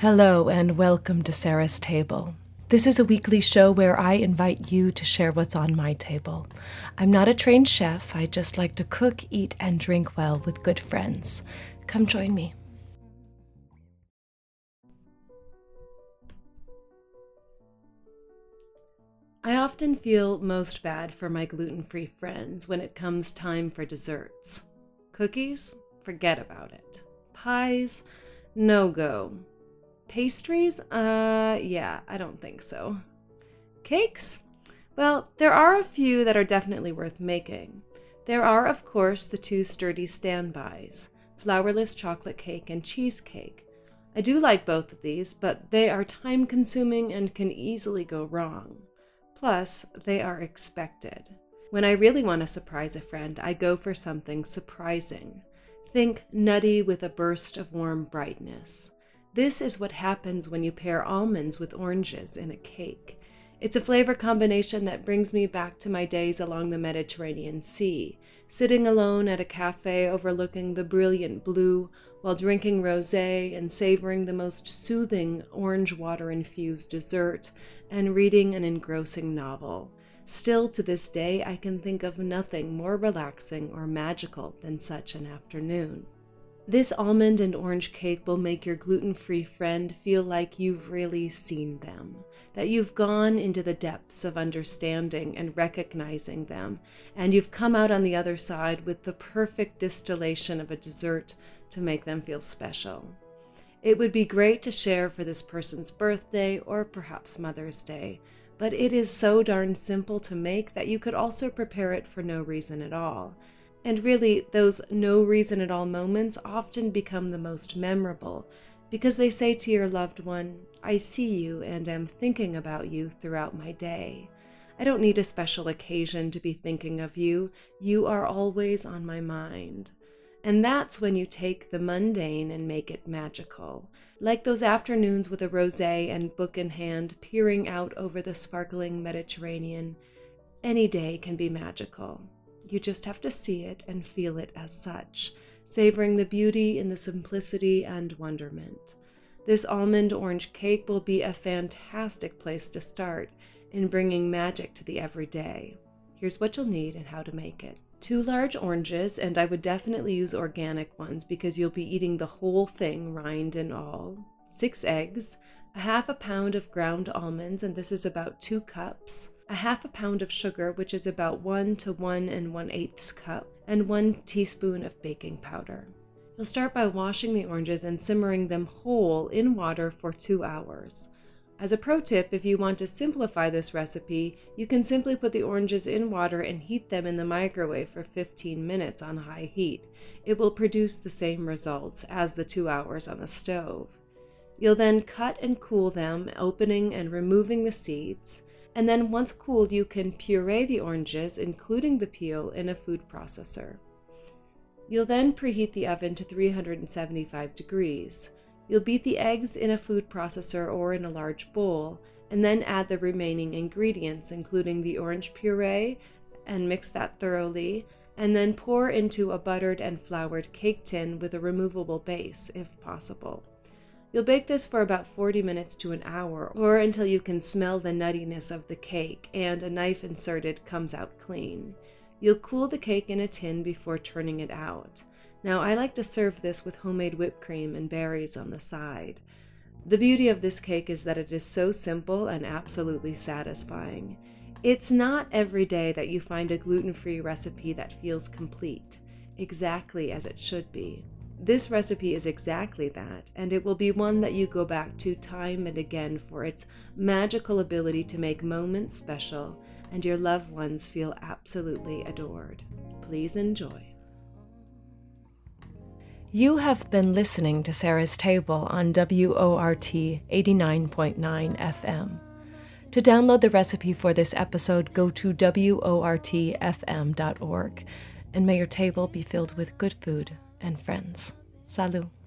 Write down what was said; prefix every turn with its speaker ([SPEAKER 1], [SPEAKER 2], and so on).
[SPEAKER 1] Hello, and welcome to Sarah's Table. This is a weekly show where I invite you to share what's on my table. I'm not a trained chef, I just like to cook, eat, and drink well with good friends. Come join me. I often feel most bad for my gluten free friends when it comes time for desserts. Cookies? Forget about it. Pies? No go. Pastries? Uh, yeah, I don't think so. Cakes? Well, there are a few that are definitely worth making. There are, of course, the two sturdy standbys flourless chocolate cake and cheesecake. I do like both of these, but they are time consuming and can easily go wrong. Plus, they are expected. When I really want to surprise a friend, I go for something surprising. Think nutty with a burst of warm brightness. This is what happens when you pair almonds with oranges in a cake. It's a flavor combination that brings me back to my days along the Mediterranean Sea, sitting alone at a cafe overlooking the brilliant blue while drinking rosé and savoring the most soothing orange water infused dessert and reading an engrossing novel. Still to this day, I can think of nothing more relaxing or magical than such an afternoon. This almond and orange cake will make your gluten free friend feel like you've really seen them, that you've gone into the depths of understanding and recognizing them, and you've come out on the other side with the perfect distillation of a dessert to make them feel special. It would be great to share for this person's birthday or perhaps Mother's Day, but it is so darn simple to make that you could also prepare it for no reason at all and really, those no reason at all moments often become the most memorable because they say to your loved one, I see you and am thinking about you throughout my day. I don't need a special occasion to be thinking of you. You are always on my mind. And that's when you take the mundane and make it magical. Like those afternoons with a rosé and book in hand, peering out over the sparkling Mediterranean. Any day can be magical. You just have to see it and feel it as such, savoring the beauty in the simplicity and wonderment. This almond orange cake will be a fantastic place to start in bringing magic to the everyday. Here's what you'll need and how to make it. Two large oranges, and I would definitely use organic ones because you'll be eating the whole thing, rind and all. Six eggs, a half a pound of ground almonds, and this is about two cups, a half a pound of sugar, which is about one to one and one eighths cup, and one teaspoon of baking powder. You'll start by washing the oranges and simmering them whole in water for two hours. As a pro tip, if you want to simplify this recipe, you can simply put the oranges in water and heat them in the microwave for 15 minutes on high heat. It will produce the same results as the two hours on the stove. You'll then cut and cool them, opening and removing the seeds and then once cooled, you can puree the oranges, including the peel, in a food processor. You'll then preheat the oven to 375 degrees. You'll beat the eggs in a food processor or in a large bowl, and then add the remaining ingredients, including the orange puree, and mix that thoroughly, and then pour into a buttered and floured cake tin with a removable base, if possible. You'll bake this for about 40 minutes to an hour, or until you can smell the nuttiness of the cake and a knife inserted comes out clean. You'll cool the cake in a tin before turning it out. Now, I like to serve this with homemade whipped cream and berries on the side. The beauty of this cake is that it is so simple and absolutely satisfying. It's not every day that you find a gluten free recipe that feels complete, exactly as it should be. This recipe is exactly that, and it will be one that you go back to time and again for its magical ability to make moments special and your loved ones feel absolutely adored. Please enjoy. You have been listening to Sarah's Table on WORT 89.9 FM. To download the recipe for this episode, go to WORTFM.org and may your table be filled with good food and friends. Salut.